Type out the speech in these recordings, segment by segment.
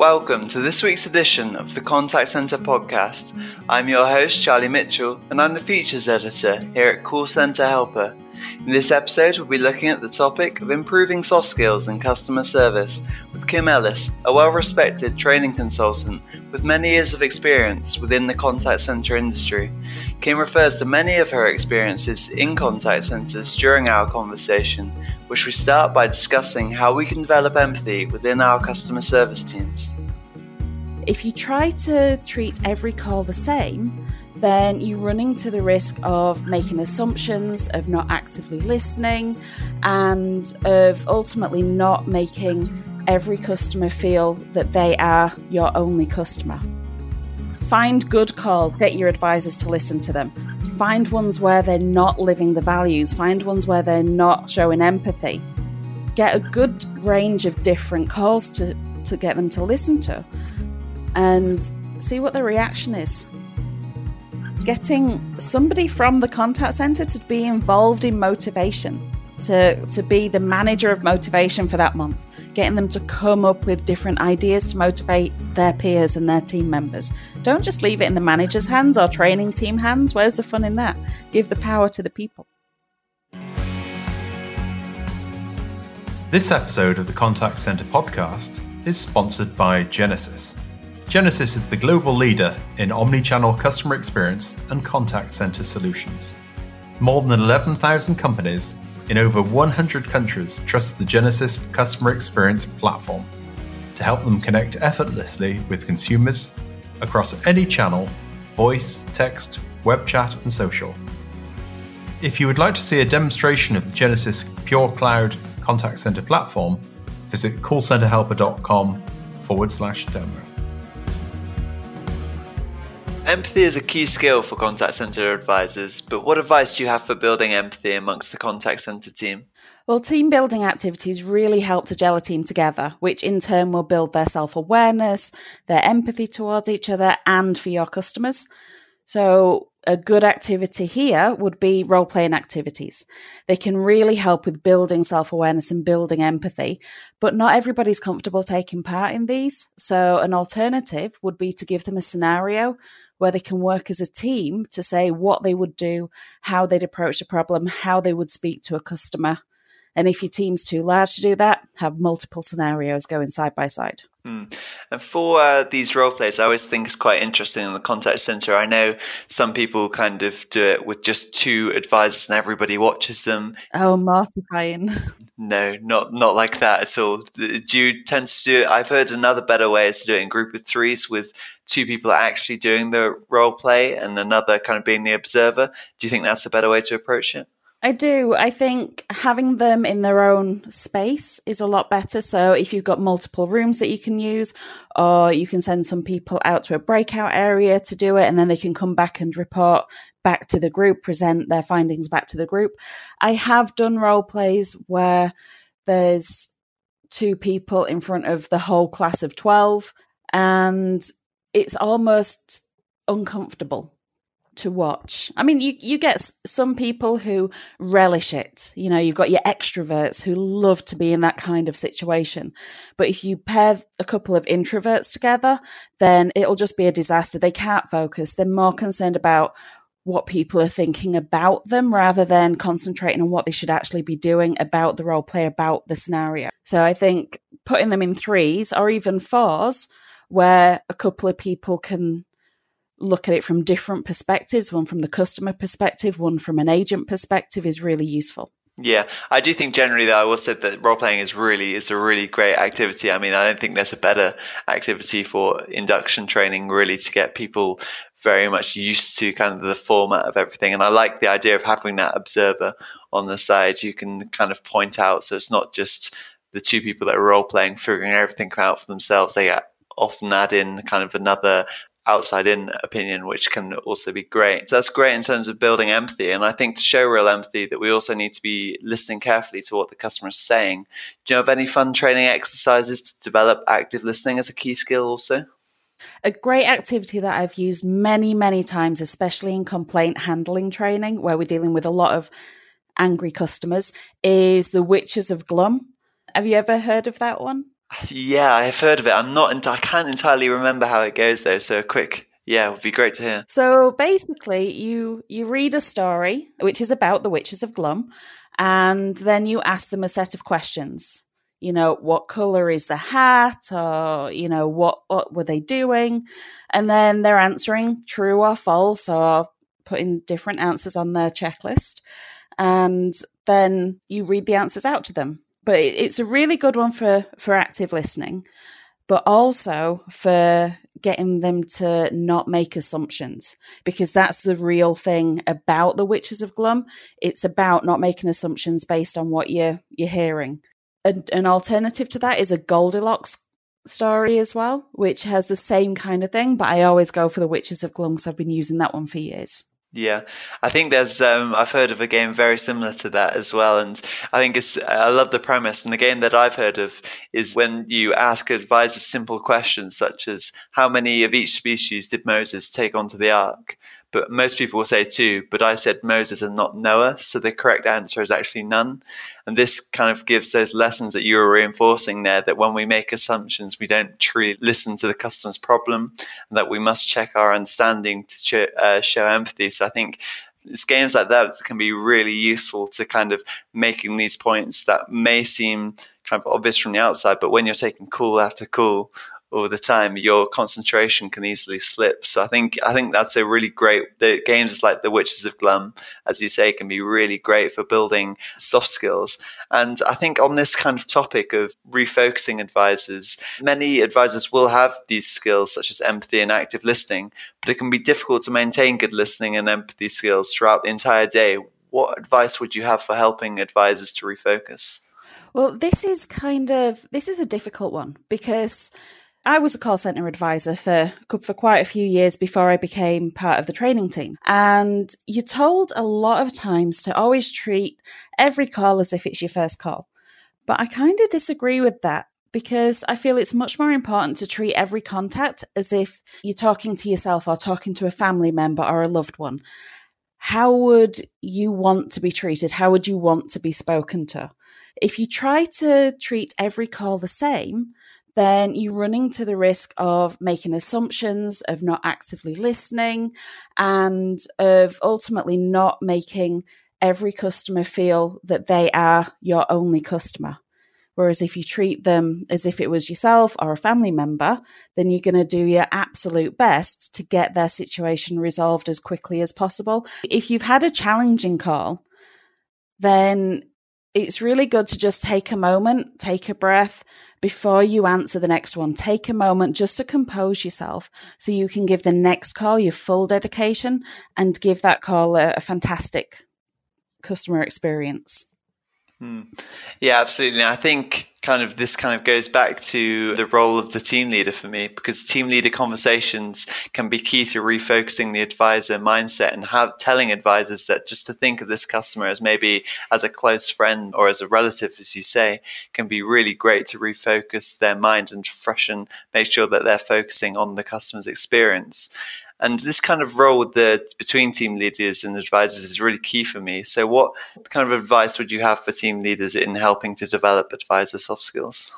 Welcome to this week's edition of the Contact Center podcast. I'm your host, Charlie Mitchell, and I'm the features editor here at Call Center Helper. In this episode, we'll be looking at the topic of improving soft skills in customer service with Kim Ellis, a well respected training consultant with many years of experience within the contact center industry. Kim refers to many of her experiences in contact centers during our conversation, which we start by discussing how we can develop empathy within our customer service teams. If you try to treat every call the same, then you're running to the risk of making assumptions, of not actively listening, and of ultimately not making every customer feel that they are your only customer. Find good calls, get your advisors to listen to them. Find ones where they're not living the values, find ones where they're not showing empathy. Get a good range of different calls to, to get them to listen to and see what the reaction is getting somebody from the contact center to be involved in motivation, to, to be the manager of motivation for that month, getting them to come up with different ideas to motivate their peers and their team members. Don't just leave it in the manager's hands or training team hands. Where's the fun in that? Give the power to the people. This episode of the Contact Center podcast is sponsored by Genesys. Genesys is the global leader in omni-channel customer experience and contact center solutions. More than 11,000 companies in over 100 countries trust the Genesys customer experience platform to help them connect effortlessly with consumers across any channel voice, text, web chat, and social. If you would like to see a demonstration of the Genesys Pure Cloud Contact Center platform, visit callcenterhelper.com forward slash demo. Empathy is a key skill for contact center advisors, but what advice do you have for building empathy amongst the contact center team? Well, team building activities really help to gel a team together, which in turn will build their self awareness, their empathy towards each other, and for your customers. So, a good activity here would be role playing activities. They can really help with building self awareness and building empathy, but not everybody's comfortable taking part in these. So, an alternative would be to give them a scenario where they can work as a team to say what they would do, how they'd approach a problem, how they would speak to a customer. And if your team's too large to do that, have multiple scenarios going side by side. Mm. And for uh, these role plays, I always think it's quite interesting in the contact center. I know some people kind of do it with just two advisors and everybody watches them. Oh, mortifying. No, not not like that at all. Do you tend to do it? I've heard another better way is to do it in group of threes with two people actually doing the role play and another kind of being the observer. Do you think that's a better way to approach it? I do. I think having them in their own space is a lot better. So if you've got multiple rooms that you can use, or you can send some people out to a breakout area to do it, and then they can come back and report back to the group, present their findings back to the group. I have done role plays where there's two people in front of the whole class of 12 and it's almost uncomfortable to watch. I mean, you you get some people who relish it. You know, you've got your extroverts who love to be in that kind of situation. But if you pair a couple of introverts together, then it'll just be a disaster. They can't focus. They're more concerned about what people are thinking about them rather than concentrating on what they should actually be doing about the role play, about the scenario. So I think putting them in threes or even fours where a couple of people can look at it from different perspectives one from the customer perspective one from an agent perspective is really useful yeah, I do think generally though I will say that role playing is really is a really great activity. I mean, I don't think there's a better activity for induction training really to get people very much used to kind of the format of everything. And I like the idea of having that observer on the side. You can kind of point out so it's not just the two people that are role playing figuring everything out for themselves. They uh, often add in kind of another outside in opinion, which can also be great. So that's great in terms of building empathy. And I think to show real empathy, that we also need to be listening carefully to what the customer is saying. Do you have any fun training exercises to develop active listening as a key skill also? A great activity that I've used many, many times, especially in complaint handling training, where we're dealing with a lot of angry customers, is the Witches of Glum. Have you ever heard of that one? Yeah, I've heard of it. I'm not. I can't entirely remember how it goes though. So quick yeah, it would be great to hear. So basically, you you read a story which is about the witches of Glum, and then you ask them a set of questions. You know, what color is the hat, or you know, what what were they doing, and then they're answering true or false, or putting different answers on their checklist, and then you read the answers out to them. But it's a really good one for for active listening but also for getting them to not make assumptions because that's the real thing about the witches of glum. It's about not making assumptions based on what you're you're hearing. An, an alternative to that is a goldilocks story as well which has the same kind of thing but i always go for the witches of glum because i've been using that one for years yeah, I think there's. Um, I've heard of a game very similar to that as well, and I think it's. I love the premise. And the game that I've heard of is when you ask advisors simple questions such as, "How many of each species did Moses take onto the ark?" But most people will say two. But I said Moses and not Noah, so the correct answer is actually none. And this kind of gives those lessons that you were reinforcing there that when we make assumptions, we don't truly listen to the customer's problem, and that we must check our understanding to uh, show empathy. So I think it's games like that can be really useful to kind of making these points that may seem kind of obvious from the outside, but when you're taking call after call all the time, your concentration can easily slip. So I think I think that's a really great. The games like The Witches of Glum, as you say, can be really great for building soft skills. And I think on this kind of topic of refocusing advisors, many advisors will have these skills such as empathy and active listening, but it can be difficult to maintain good listening and empathy skills throughout the entire day. What advice would you have for helping advisors to refocus? Well, this is kind of this is a difficult one because I was a call center advisor for for quite a few years before I became part of the training team. And you're told a lot of times to always treat every call as if it's your first call. But I kind of disagree with that because I feel it's much more important to treat every contact as if you're talking to yourself or talking to a family member or a loved one. How would you want to be treated? How would you want to be spoken to? If you try to treat every call the same, then you're running to the risk of making assumptions, of not actively listening, and of ultimately not making every customer feel that they are your only customer. Whereas if you treat them as if it was yourself or a family member, then you're going to do your absolute best to get their situation resolved as quickly as possible. If you've had a challenging call, then it's really good to just take a moment, take a breath before you answer the next one. Take a moment just to compose yourself so you can give the next call your full dedication and give that call a, a fantastic customer experience. Hmm. Yeah, absolutely. I think kind of this kind of goes back to the role of the team leader for me because team leader conversations can be key to refocusing the advisor mindset and have telling advisors that just to think of this customer as maybe as a close friend or as a relative as you say can be really great to refocus their mind and freshen make sure that they're focusing on the customer's experience and this kind of role the between team leaders and advisors is really key for me. So, what kind of advice would you have for team leaders in helping to develop advisor soft skills?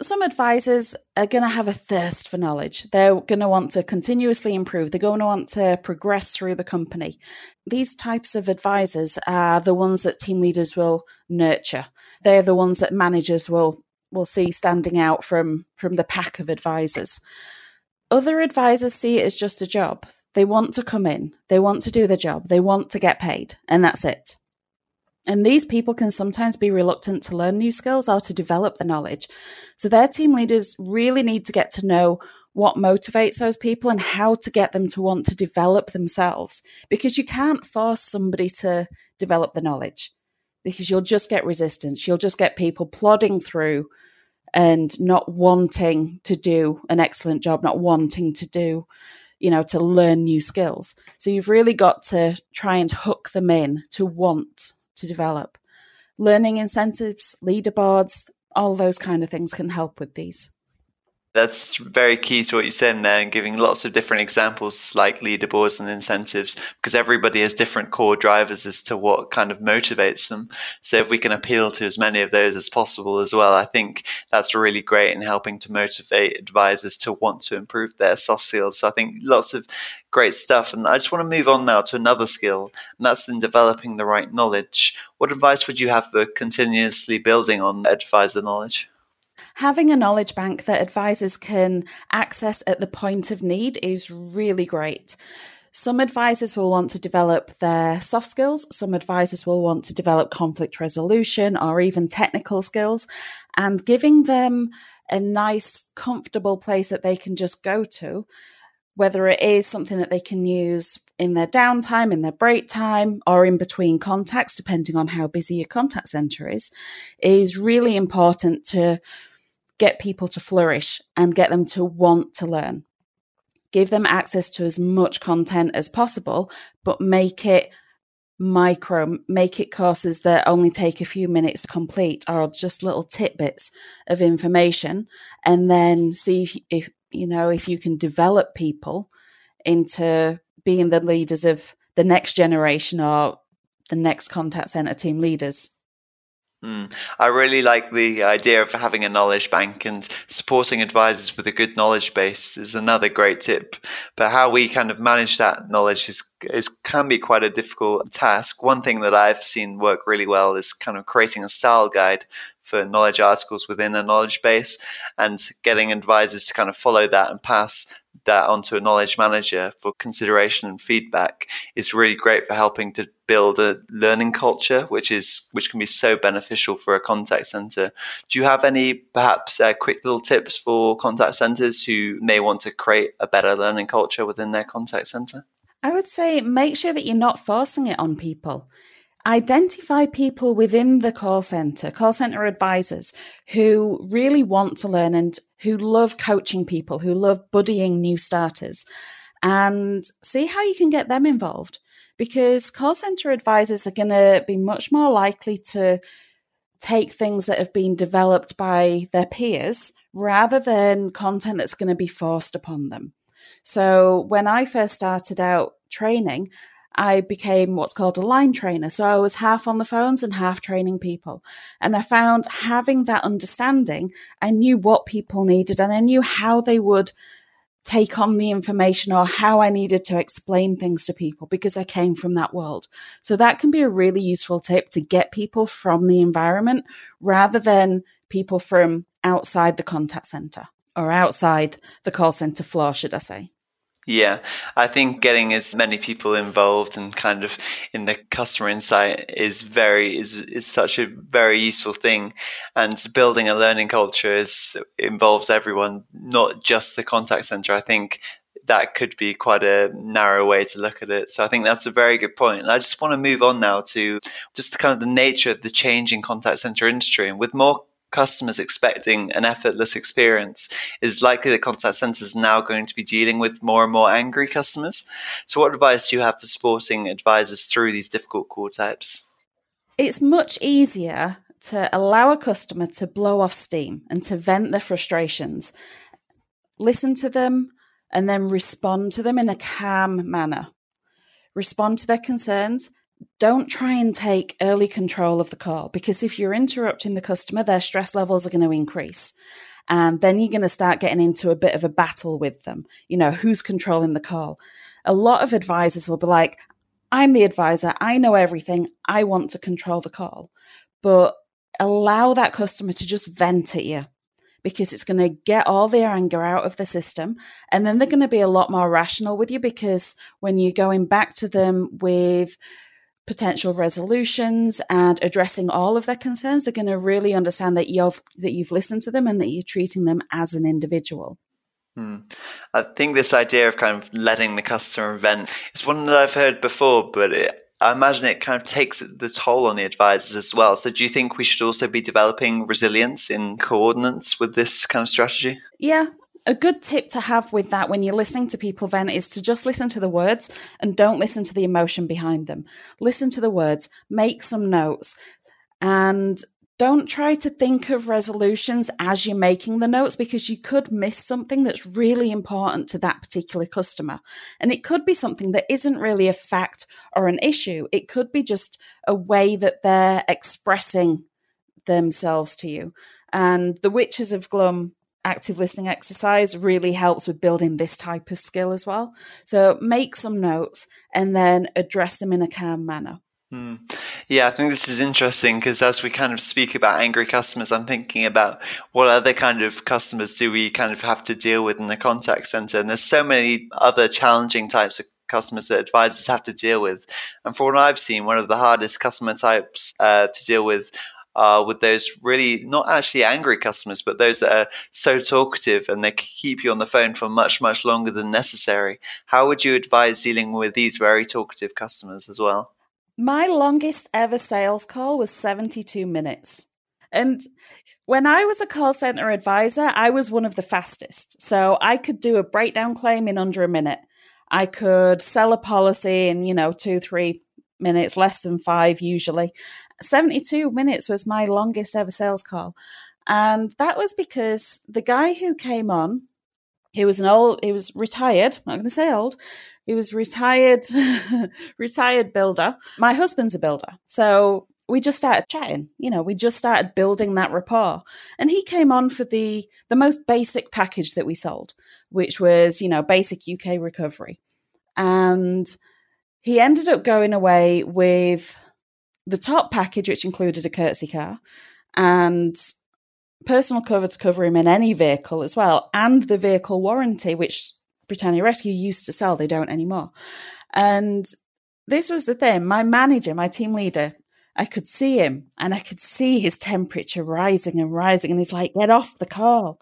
Some advisors are going to have a thirst for knowledge. They're going to want to continuously improve. They're going to want to progress through the company. These types of advisors are the ones that team leaders will nurture. They're the ones that managers will will see standing out from from the pack of advisors. Other advisors see it as just a job. They want to come in, they want to do the job, they want to get paid, and that's it. And these people can sometimes be reluctant to learn new skills or to develop the knowledge. So their team leaders really need to get to know what motivates those people and how to get them to want to develop themselves because you can't force somebody to develop the knowledge because you'll just get resistance. You'll just get people plodding through and not wanting to do an excellent job, not wanting to do, you know, to learn new skills. So you've really got to try and hook them in to want to develop. Learning incentives, leaderboards, all those kind of things can help with these That's very key to what you said there and giving lots of different examples like leaderboards and incentives because everybody has different core drivers as to what kind of motivates them. So if we can appeal to as many of those as possible as well, I think that's really great in helping to motivate advisors to want to improve their soft skills. So I think lots of great stuff. And I just want to move on now to another skill, and that's in developing the right knowledge. What advice would you have for continuously building on advisor knowledge? Having a knowledge bank that advisors can access at the point of need is really great. Some advisors will want to develop their soft skills, some advisors will want to develop conflict resolution or even technical skills, and giving them a nice, comfortable place that they can just go to, whether it is something that they can use in their downtime, in their break time, or in between contacts, depending on how busy your contact center is, is really important to get people to flourish and get them to want to learn. Give them access to as much content as possible, but make it micro, make it courses that only take a few minutes to complete or just little tidbits of information. And then see if, if you know, if you can develop people into being the leaders of the next generation or the next contact center team leaders. Mm. I really like the idea of having a knowledge bank and supporting advisors with a good knowledge base is another great tip. But how we kind of manage that knowledge is, is can be quite a difficult task. One thing that I've seen work really well is kind of creating a style guide for knowledge articles within a knowledge base and getting advisors to kind of follow that and pass that onto a knowledge manager for consideration and feedback is really great for helping to build a learning culture which is which can be so beneficial for a contact center do you have any perhaps uh, quick little tips for contact centers who may want to create a better learning culture within their contact center i would say make sure that you're not forcing it on people identify people within the call center, call center advisors who really want to learn and who love coaching people, who love buddying new starters, and see how you can get them involved. Because call center advisors are going to be much more likely to take things that have been developed by their peers rather than content that's going to be forced upon them. So when I first started out training, I became what's called a line trainer. So I was half on the phones and half training people. And I found having that understanding, I knew what people needed and I knew how they would take on the information or how I needed to explain things to people because I came from that world. So that can be a really useful tip to get people from the environment rather than people from outside the contact center or outside the call center floor, should I say. Yeah, I think getting as many people involved and kind of in the customer insight is very is is such a very useful thing, and building a learning culture is involves everyone, not just the contact center. I think that could be quite a narrow way to look at it. So I think that's a very good point. And I just want to move on now to just kind of the nature of the changing contact center industry. And with more customers expecting an effortless experience is likely the contact centers are now going to be dealing with more and more angry customers. So, what advice do you have for supporting advisors through these difficult call types? It's much easier to allow a customer to blow off steam and to vent their frustrations, listen to them, and then respond to them in a calm manner. Respond to their concerns don't try and take early control of the call because if you're interrupting the customer, their stress levels are going to increase. And then you're going to start getting into a bit of a battle with them. You know, who's controlling the call? A lot of advisors will be like, I'm the advisor. I know everything. I want to control the call. But allow that customer to just vent at you because it's going to get all their anger out of the system. And then they're going to be a lot more rational with you because when you're going back to them with potential resolutions and addressing all of their concerns, they're going to really understand that you've that you've listened to them and that you're treating them as an individual. Hmm. I think this idea of kind of letting the customer vent is one that I've heard before, but it, I imagine it kind of takes the toll on the advisors as well. So, do you think we should also be developing resilience in coordinates with this kind of strategy? Yeah, a good tip to have with that when you're listening to people then is to just listen to the words and don't listen to the emotion behind them. Listen to the words, make some notes, and don't try to think of resolutions as you're making the notes because you could miss something that's really important to that particular customer. And it could be something that isn't really a fact or an issue. It could be just a way that they're expressing themselves to you. And the Witches of Glum active listening exercise really helps with building this type of skill as well. So make some notes and then address them in a calm manner. Hmm. Yeah, I think this is interesting because as we kind of speak about angry customers, I'm thinking about what other kind of customers do we kind of have to deal with in the contact center. And there's so many other challenging types of customers that advisors have to deal with. And for what I've seen, one of the hardest customer types uh, to deal with are with those really not actually angry customers, but those that are so talkative and they keep you on the phone for much, much longer than necessary. How would you advise dealing with these very talkative customers as well? My longest ever sales call was 72 minutes. And when I was a call center advisor, I was one of the fastest. So I could do a breakdown claim in under a minute. I could sell a policy in, you know, two, three minutes, less than five usually. 72 minutes was my longest ever sales call. And that was because the guy who came on, he was an old, he was retired, I'm not going to say old, he was retired, retired builder. My husband's a builder. So we just started chatting you know we just started building that rapport and he came on for the the most basic package that we sold which was you know basic uk recovery and he ended up going away with the top package which included a courtesy car and personal cover to cover him in any vehicle as well and the vehicle warranty which Britannia Rescue used to sell, they don't anymore. And this was the thing my manager, my team leader, I could see him and I could see his temperature rising and rising. And he's like, get off the call.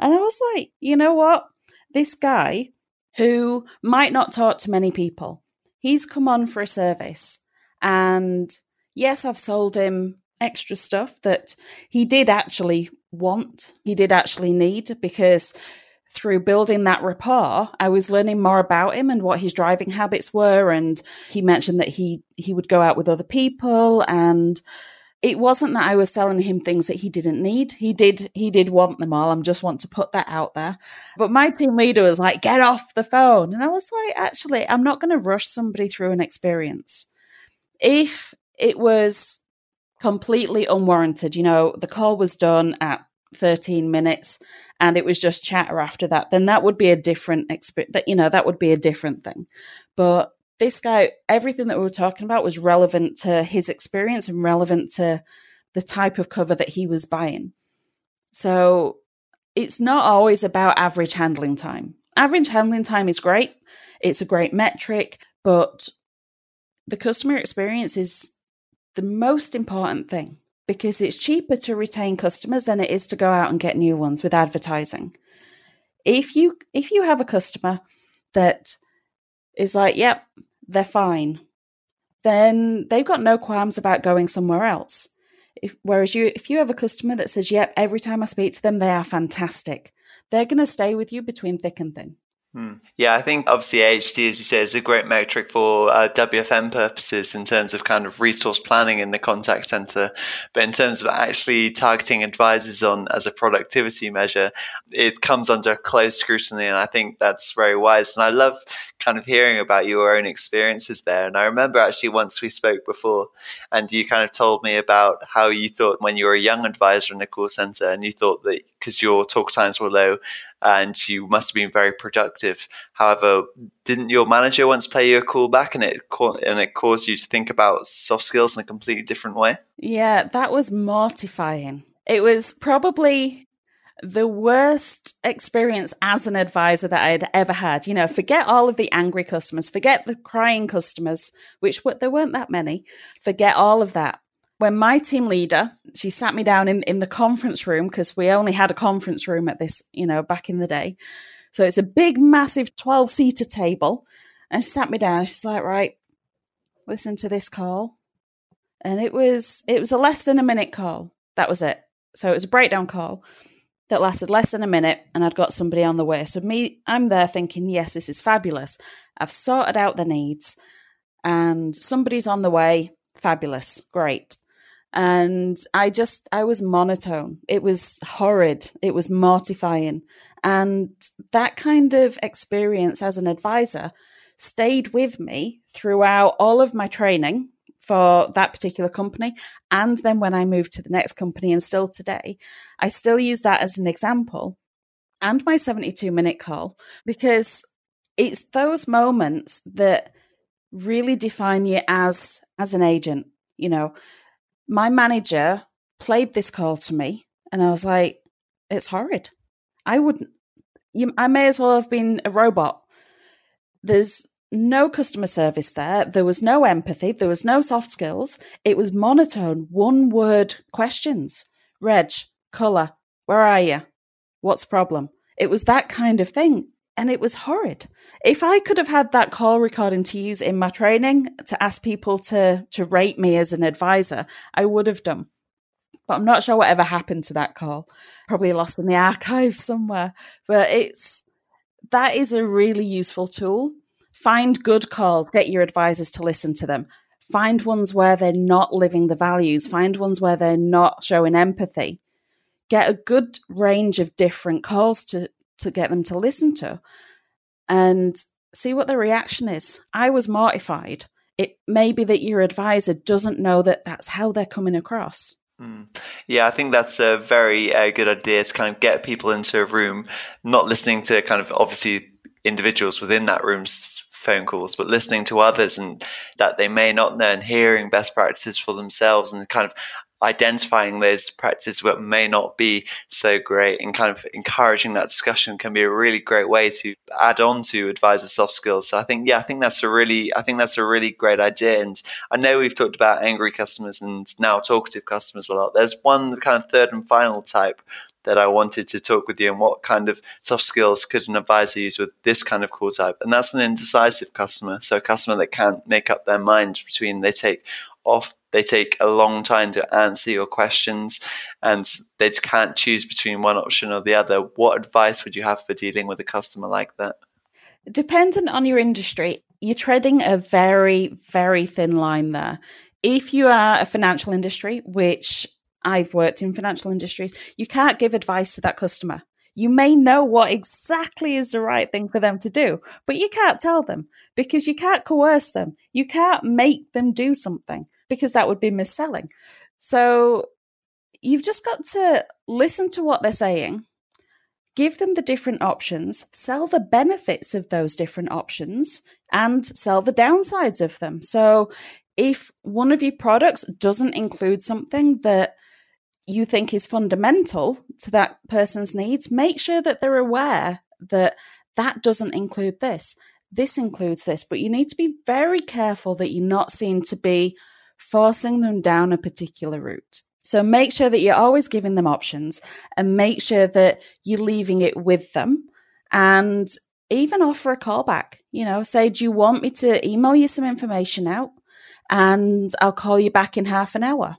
And I was like, you know what? This guy who might not talk to many people, he's come on for a service. And yes, I've sold him extra stuff that he did actually want, he did actually need because through building that rapport, I was learning more about him and what his driving habits were. And he mentioned that he he would go out with other people, and it wasn't that I was selling him things that he didn't need. He did he did want them all. I'm just want to put that out there. But my team leader was like, "Get off the phone," and I was like, "Actually, I'm not going to rush somebody through an experience. If it was." completely unwarranted you know the call was done at 13 minutes and it was just chatter after that then that would be a different experience that you know that would be a different thing but this guy everything that we were talking about was relevant to his experience and relevant to the type of cover that he was buying so it's not always about average handling time average handling time is great it's a great metric but the customer experience is the most important thing because it's cheaper to retain customers than it is to go out and get new ones with advertising. If you if you have a customer that is like, yep, they're fine, then they've got no qualms about going somewhere else. If, whereas you if you have a customer that says, yep, every time I speak to them, they are fantastic, they're going to stay with you between thick and thin. Hmm. Yeah, I think obviously AHT, as you say, is a great metric for uh, WFM purposes in terms of kind of resource planning in the contact center. But in terms of actually targeting advisors on as a productivity measure, it comes under close scrutiny. And I think that's very wise. And I love kind of hearing about your own experiences there. And I remember actually once we spoke before, and you kind of told me about how you thought when you were a young advisor in the call center and you thought that because your talk times were low, and you must have been very productive. However, didn't your manager once play you a call back and it and it caused you to think about soft skills in a completely different way? Yeah, that was mortifying. It was probably the worst experience as an advisor that I'd ever had. You know, forget all of the angry customers, forget the crying customers, which there weren't that many. Forget all of that when my team leader she sat me down in, in the conference room because we only had a conference room at this you know back in the day. So it's a big massive 12 seater table. And she sat me down she's like right listen to this call. And it was it was a less than a minute call. That was it. So it was a breakdown call that lasted less than a minute and i'd got somebody on the way. So me i'm there thinking yes this is fabulous. I've sorted out the needs and somebody's on the way. Fabulous. Great And I just, I was monotone. It was horrid. It was mortifying. And that kind of experience as an advisor stayed with me throughout all of my training for that particular company. And then when I moved to the next company and still today, I still use that as an example and my 72 minute call because it's those moments that really define you as as an agent you know my manager played this call to me and i was like it's horrid. I wouldn't you, i may as well have been a robot. There's no customer service there. There was no empathy. There was no soft skills. It was monotone one word questions. Reg color where are you? What's the problem? It was that kind of thing and it was horrid. If I could have had that call recording to use in my training to ask people to to rate me as an advisor, I would have done. But I'm not sure whatever happened to that call. Probably lost in the archives somewhere. But it's that is a really useful tool. Find good calls, get your advisors to listen to them. Find ones where they're not living the values, find ones where they're not showing empathy. Get a good range of different calls to to get them to listen to and see what the reaction is. I was mortified. It may be that your advisor doesn't know that that's how they're coming across. Mm. Yeah, I think that's a very uh, good idea to kind of get people into a room, not listening to kind of obviously individuals within that room's phone calls, but listening to others and that they may not know and hearing best practices for themselves and kind of identifying those practices that may not be so great and kind of encouraging that discussion can be a really great way to add on to advisor soft skills. So I think, yeah, I think that's a really, I think that's a really great idea. And I know we've talked about angry customers and now talkative customers a lot. There's one kind of third and final type that I wanted to talk with you and what kind of soft skills could an advisor use with this kind of call type. And that's an indecisive customer. So a customer that can't make up their mind between they take off they take a long time to answer your questions and they just can't choose between one option or the other. What advice would you have for dealing with a customer like that? Dependent on your industry, you're treading a very, very thin line there. If you are a financial industry, which I've worked in financial industries, you can't give advice to that customer. You may know what exactly is the right thing for them to do, but you can't tell them because you can't coerce them. You can't make them do something because that would be mis-selling. So you've just got to listen to what they're saying, give them the different options, sell the benefits of those different options, and sell the downsides of them. So if one of your products doesn't include something that you think is fundamental to that person's needs, make sure that they're aware that that doesn't include this. This includes this, but you need to be very careful that you're not seen to be forcing them down a particular route. So make sure that you're always giving them options and make sure that you're leaving it with them and even offer a callback. You know, say, do you want me to email you some information out and I'll call you back in half an hour?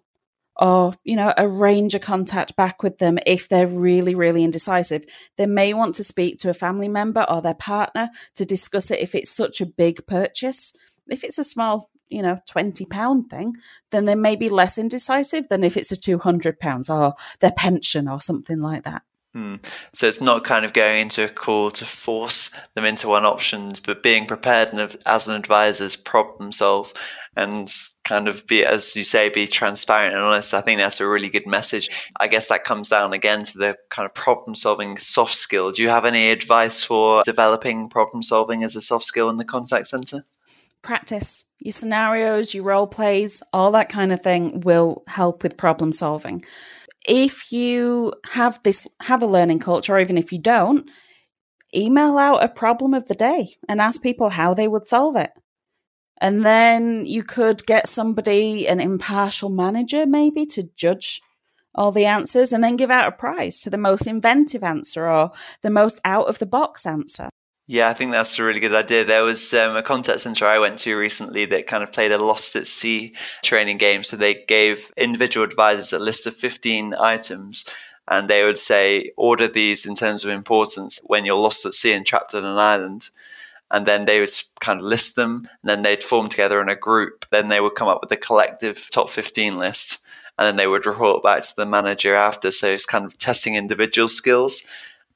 Or, you know, arrange a contact back with them if they're really, really indecisive. They may want to speak to a family member or their partner to discuss it if it's such a big purchase. If it's a small you know, twenty pound thing, then they may be less indecisive than if it's a two hundred pounds or their pension or something like that. Hmm. So it's not kind of going into a call to force them into one option, but being prepared and as an advisor problem solve and kind of be, as you say, be transparent and honest. I think that's a really good message. I guess that comes down again to the kind of problem solving soft skill. Do you have any advice for developing problem solving as a soft skill in the contact center? practice your scenarios, your role plays, all that kind of thing will help with problem solving. If you have this, have a learning culture, or even if you don't, email out a problem of the day and ask people how they would solve it. And then you could get somebody, an impartial manager, maybe to judge all the answers and then give out a prize to the most inventive answer or the most out of the box answer. Yeah, I think that's a really good idea. There was um, a contact center I went to recently that kind of played a lost at sea training game. So they gave individual advisors a list of 15 items and they would say, order these in terms of importance when you're lost at sea and trapped on an island. And then they would kind of list them and then they'd form together in a group. Then they would come up with a collective top 15 list and then they would report back to the manager after. So it's kind of testing individual skills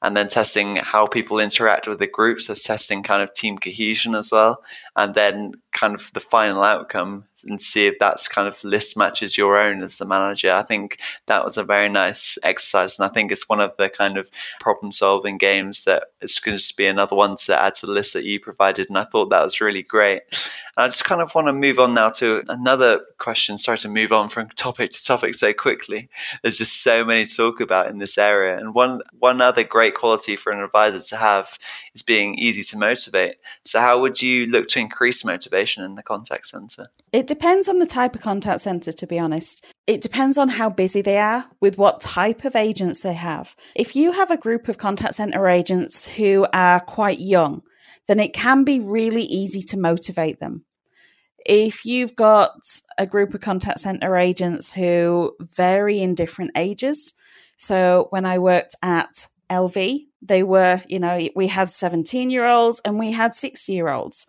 and then testing how people interact with the groups. So testing kind of team cohesion as well, and then kind of the final outcome and see if that's kind of list matches your own as the manager. I think that was a very nice exercise, and I think it's one of the kind of problem solving games that is going to be another one to add to the list that you provided. And I thought that was really great. And I just kind of want to move on now to another question. Sorry to move on from topic to topic so quickly. There's just so many to talk about in this area. And one one other great quality for an advisor to have is being easy to motivate. So how would you look to increase motivation in the contact center? It depends on the type of contact center, to be honest. It depends on how busy they are, with what type of agents they have. If you have a group of contact center agents who are quite young, then it can be really easy to motivate them. If you've got a group of contact center agents who vary in different ages, so when I worked at LV, they were, you know, we had 17 year olds and we had 60 year olds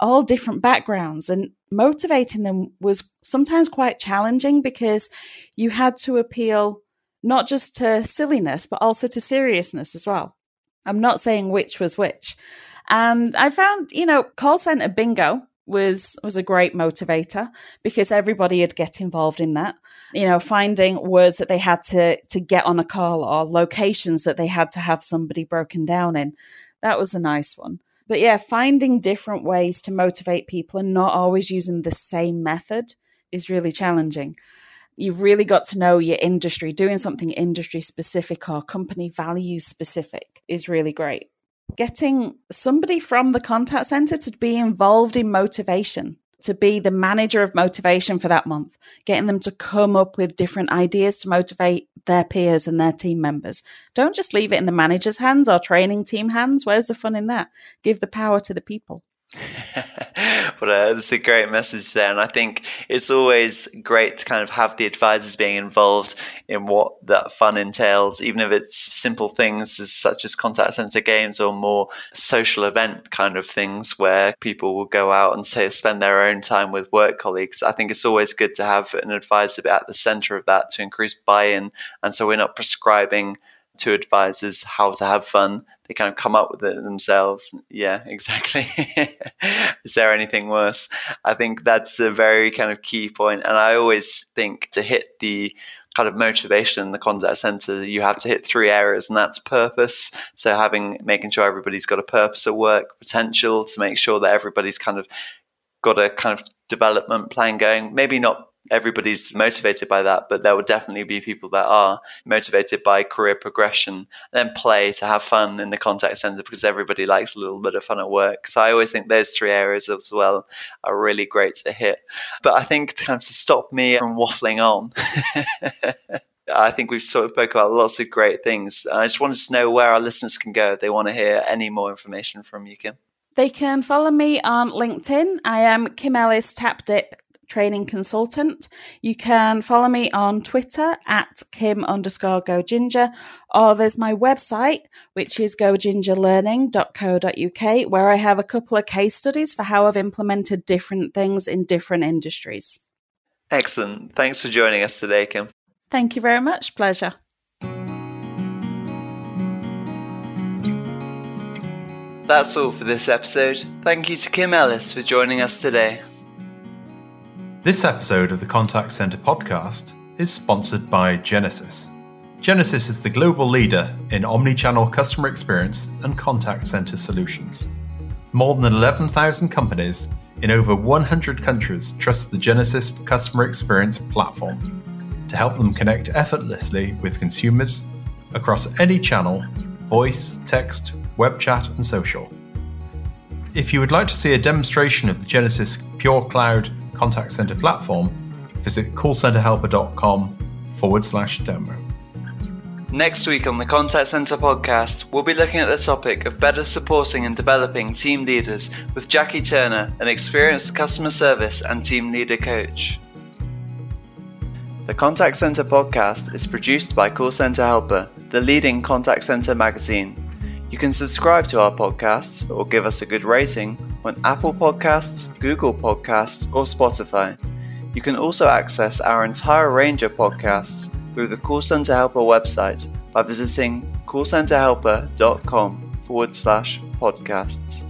all different backgrounds and motivating them was sometimes quite challenging because you had to appeal not just to silliness but also to seriousness as well. I'm not saying which was which. And i found you know call center bingo was was a great motivator because everybody would get involved in that. You know finding words that they had to to get on a call or locations that they had to have somebody broken down in. That was a nice one but yeah, finding different ways to motivate people and not always using the same method is really challenging. You've really got to know your industry. Doing something industry specific or company value specific is really great. Getting somebody from the contact center to be involved in motivation to be the manager of motivation for that month, getting them to come up with different ideas to motivate their peers and their team members. Don't just leave it in the manager's hands or training team hands. Where's the fun in that? Give the power to the people. well, it's a great message there, and I think it's always great to kind of have the advisors being involved in what that fun entails, even if it's simple things as, such as contact center games or more social event kind of things where people will go out and say spend their own time with work colleagues. I think it's always good to have an advisor at the center of that to increase buy-in, and so we're not prescribing to advisors how to have fun they kind of come up with it themselves. Yeah, exactly. Is there anything worse? I think that's a very kind of key point. And I always think to hit the kind of motivation in the contact center, you have to hit three areas, and that's purpose. So having making sure everybody's got a purpose at work, potential to make sure that everybody's kind of got a kind of development plan going. Maybe not everybody's motivated by that, but there will definitely be people that are motivated by career progression and then play to have fun in the contact center because everybody likes a little bit of fun at work. So I always think those three areas as well are really great to hit. But I think to kind of stop me from waffling on. I think we've sort of spoke about lots of great things. I just wanted to know where our listeners can go if they want to hear any more information from you, Kim. They can follow me on LinkedIn. I am Kim Ellis Tapdip training consultant. You can follow me on Twitter at Kim underscore Go Ginger, or there's my website, which is gogingerlearning.co.uk, where I have a couple of case studies for how I've implemented different things in different industries. Excellent. Thanks for joining us today, Kim. Thank you very much. Pleasure. That's all for this episode. Thank you to Kim Ellis for joining us today. This episode of the Contact Center podcast is sponsored by Genesys. Genesys is the global leader in omnichannel customer experience and contact center solutions. More than 11,000 companies in over 100 countries trust the Genesys customer experience platform to help them connect effortlessly with consumers across any channel voice, text, web chat, and social. If you would like to see a demonstration of the Genesys Pure Cloud contact center platform, visit callcenterhelper.com forward slash demo. Next week on the Contact Center podcast, we'll be looking at the topic of better supporting and developing team leaders with Jackie Turner, an experienced customer service and team leader coach. The Contact Center podcast is produced by Call Center Helper, the leading contact center magazine. You can subscribe to our podcasts or give us a good rating on Apple Podcasts, Google Podcasts, or Spotify. You can also access our entire range of podcasts through the Call Center Helper website by visiting callcenterhelper.com forward slash podcasts.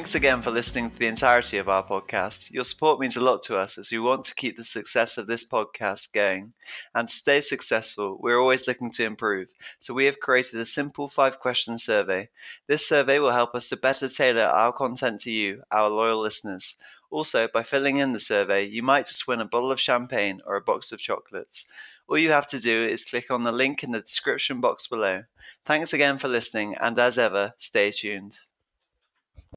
Thanks again for listening to the entirety of our podcast. Your support means a lot to us as we want to keep the success of this podcast going. And to stay successful, we're always looking to improve. So we have created a simple five question survey. This survey will help us to better tailor our content to you, our loyal listeners. Also, by filling in the survey, you might just win a bottle of champagne or a box of chocolates. All you have to do is click on the link in the description box below. Thanks again for listening, and as ever, stay tuned.